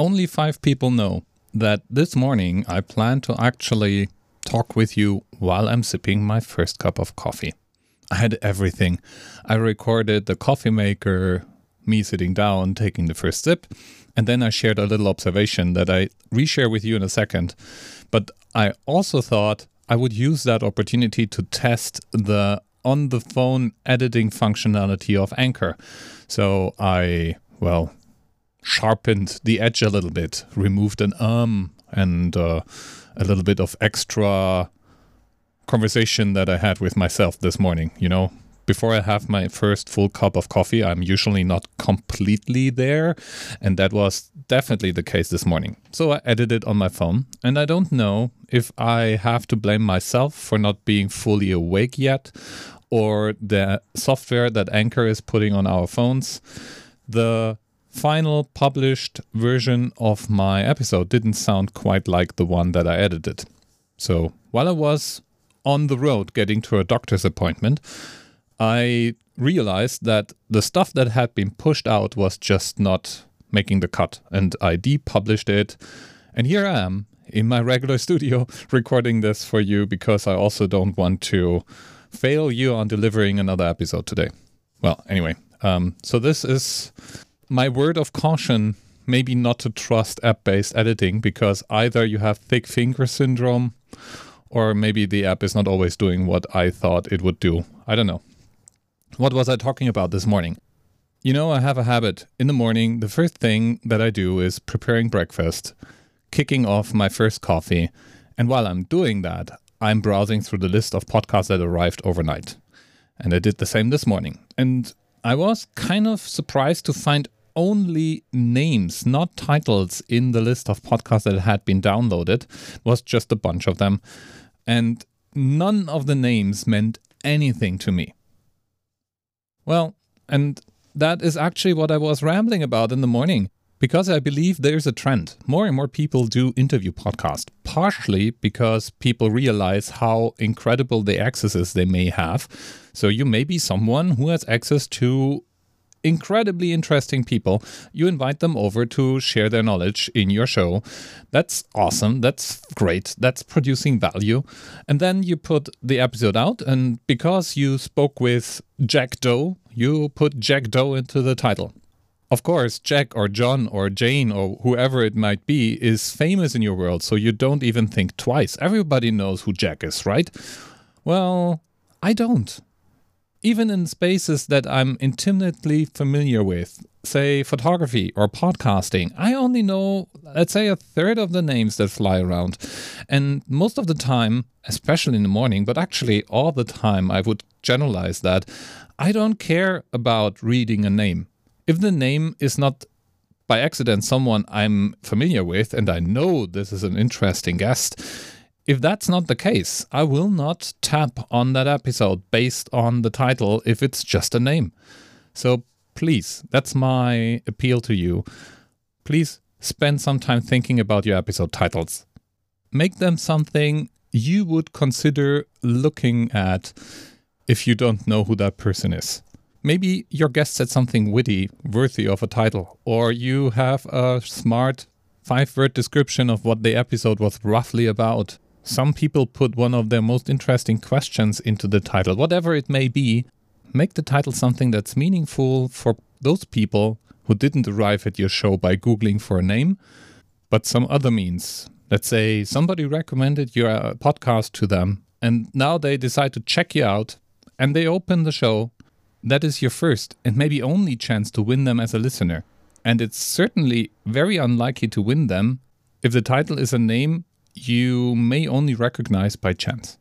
only five people know that this morning I plan to actually talk with you while I'm sipping my first cup of coffee. I had everything. I recorded the coffee maker, me sitting down, taking the first sip, and then I shared a little observation that I reshare with you in a second. But I also thought I would use that opportunity to test the on the phone editing functionality of Anchor. So I, well, sharpened the edge a little bit, removed an um and uh, a little bit of extra conversation that I had with myself this morning. You know, before I have my first full cup of coffee, I'm usually not completely there. And that was definitely the case this morning. So I edited on my phone. And I don't know if I have to blame myself for not being fully awake yet or the software that Anchor is putting on our phones. The final published version of my episode didn't sound quite like the one that I edited. So while I was on the road getting to a doctor's appointment, I realized that the stuff that had been pushed out was just not making the cut, and I depublished it. And here I am in my regular studio recording this for you because I also don't want to fail you on delivering another episode today. Well, anyway, um, so this is my word of caution maybe not to trust app based editing because either you have thick finger syndrome or maybe the app is not always doing what I thought it would do. I don't know. What was I talking about this morning? You know, I have a habit. In the morning, the first thing that I do is preparing breakfast, kicking off my first coffee. And while I'm doing that, I'm browsing through the list of podcasts that arrived overnight. And I did the same this morning. And I was kind of surprised to find only names, not titles, in the list of podcasts that had been downloaded. Was just a bunch of them. And none of the names meant anything to me. Well, and that is actually what I was rambling about in the morning because I believe there's a trend. More and more people do interview podcasts, partially because people realize how incredible the accesses they may have. So you may be someone who has access to incredibly interesting people. You invite them over to share their knowledge in your show. That's awesome. That's great. That's producing value. And then you put the episode out, and because you spoke with Jack Doe, you put Jack Doe into the title. Of course, Jack or John or Jane or whoever it might be is famous in your world, so you don't even think twice. Everybody knows who Jack is, right? Well, I don't even in spaces that I'm intimately familiar with, say photography or podcasting, I only know, let's say, a third of the names that fly around. And most of the time, especially in the morning, but actually all the time, I would generalize that I don't care about reading a name. If the name is not by accident someone I'm familiar with and I know this is an interesting guest, if that's not the case, I will not tap on that episode based on the title if it's just a name. So please, that's my appeal to you. Please spend some time thinking about your episode titles. Make them something you would consider looking at if you don't know who that person is. Maybe your guest said something witty, worthy of a title, or you have a smart five word description of what the episode was roughly about. Some people put one of their most interesting questions into the title, whatever it may be. Make the title something that's meaningful for those people who didn't arrive at your show by Googling for a name, but some other means. Let's say somebody recommended your uh, podcast to them, and now they decide to check you out and they open the show. That is your first and maybe only chance to win them as a listener. And it's certainly very unlikely to win them if the title is a name you may only recognize by chance.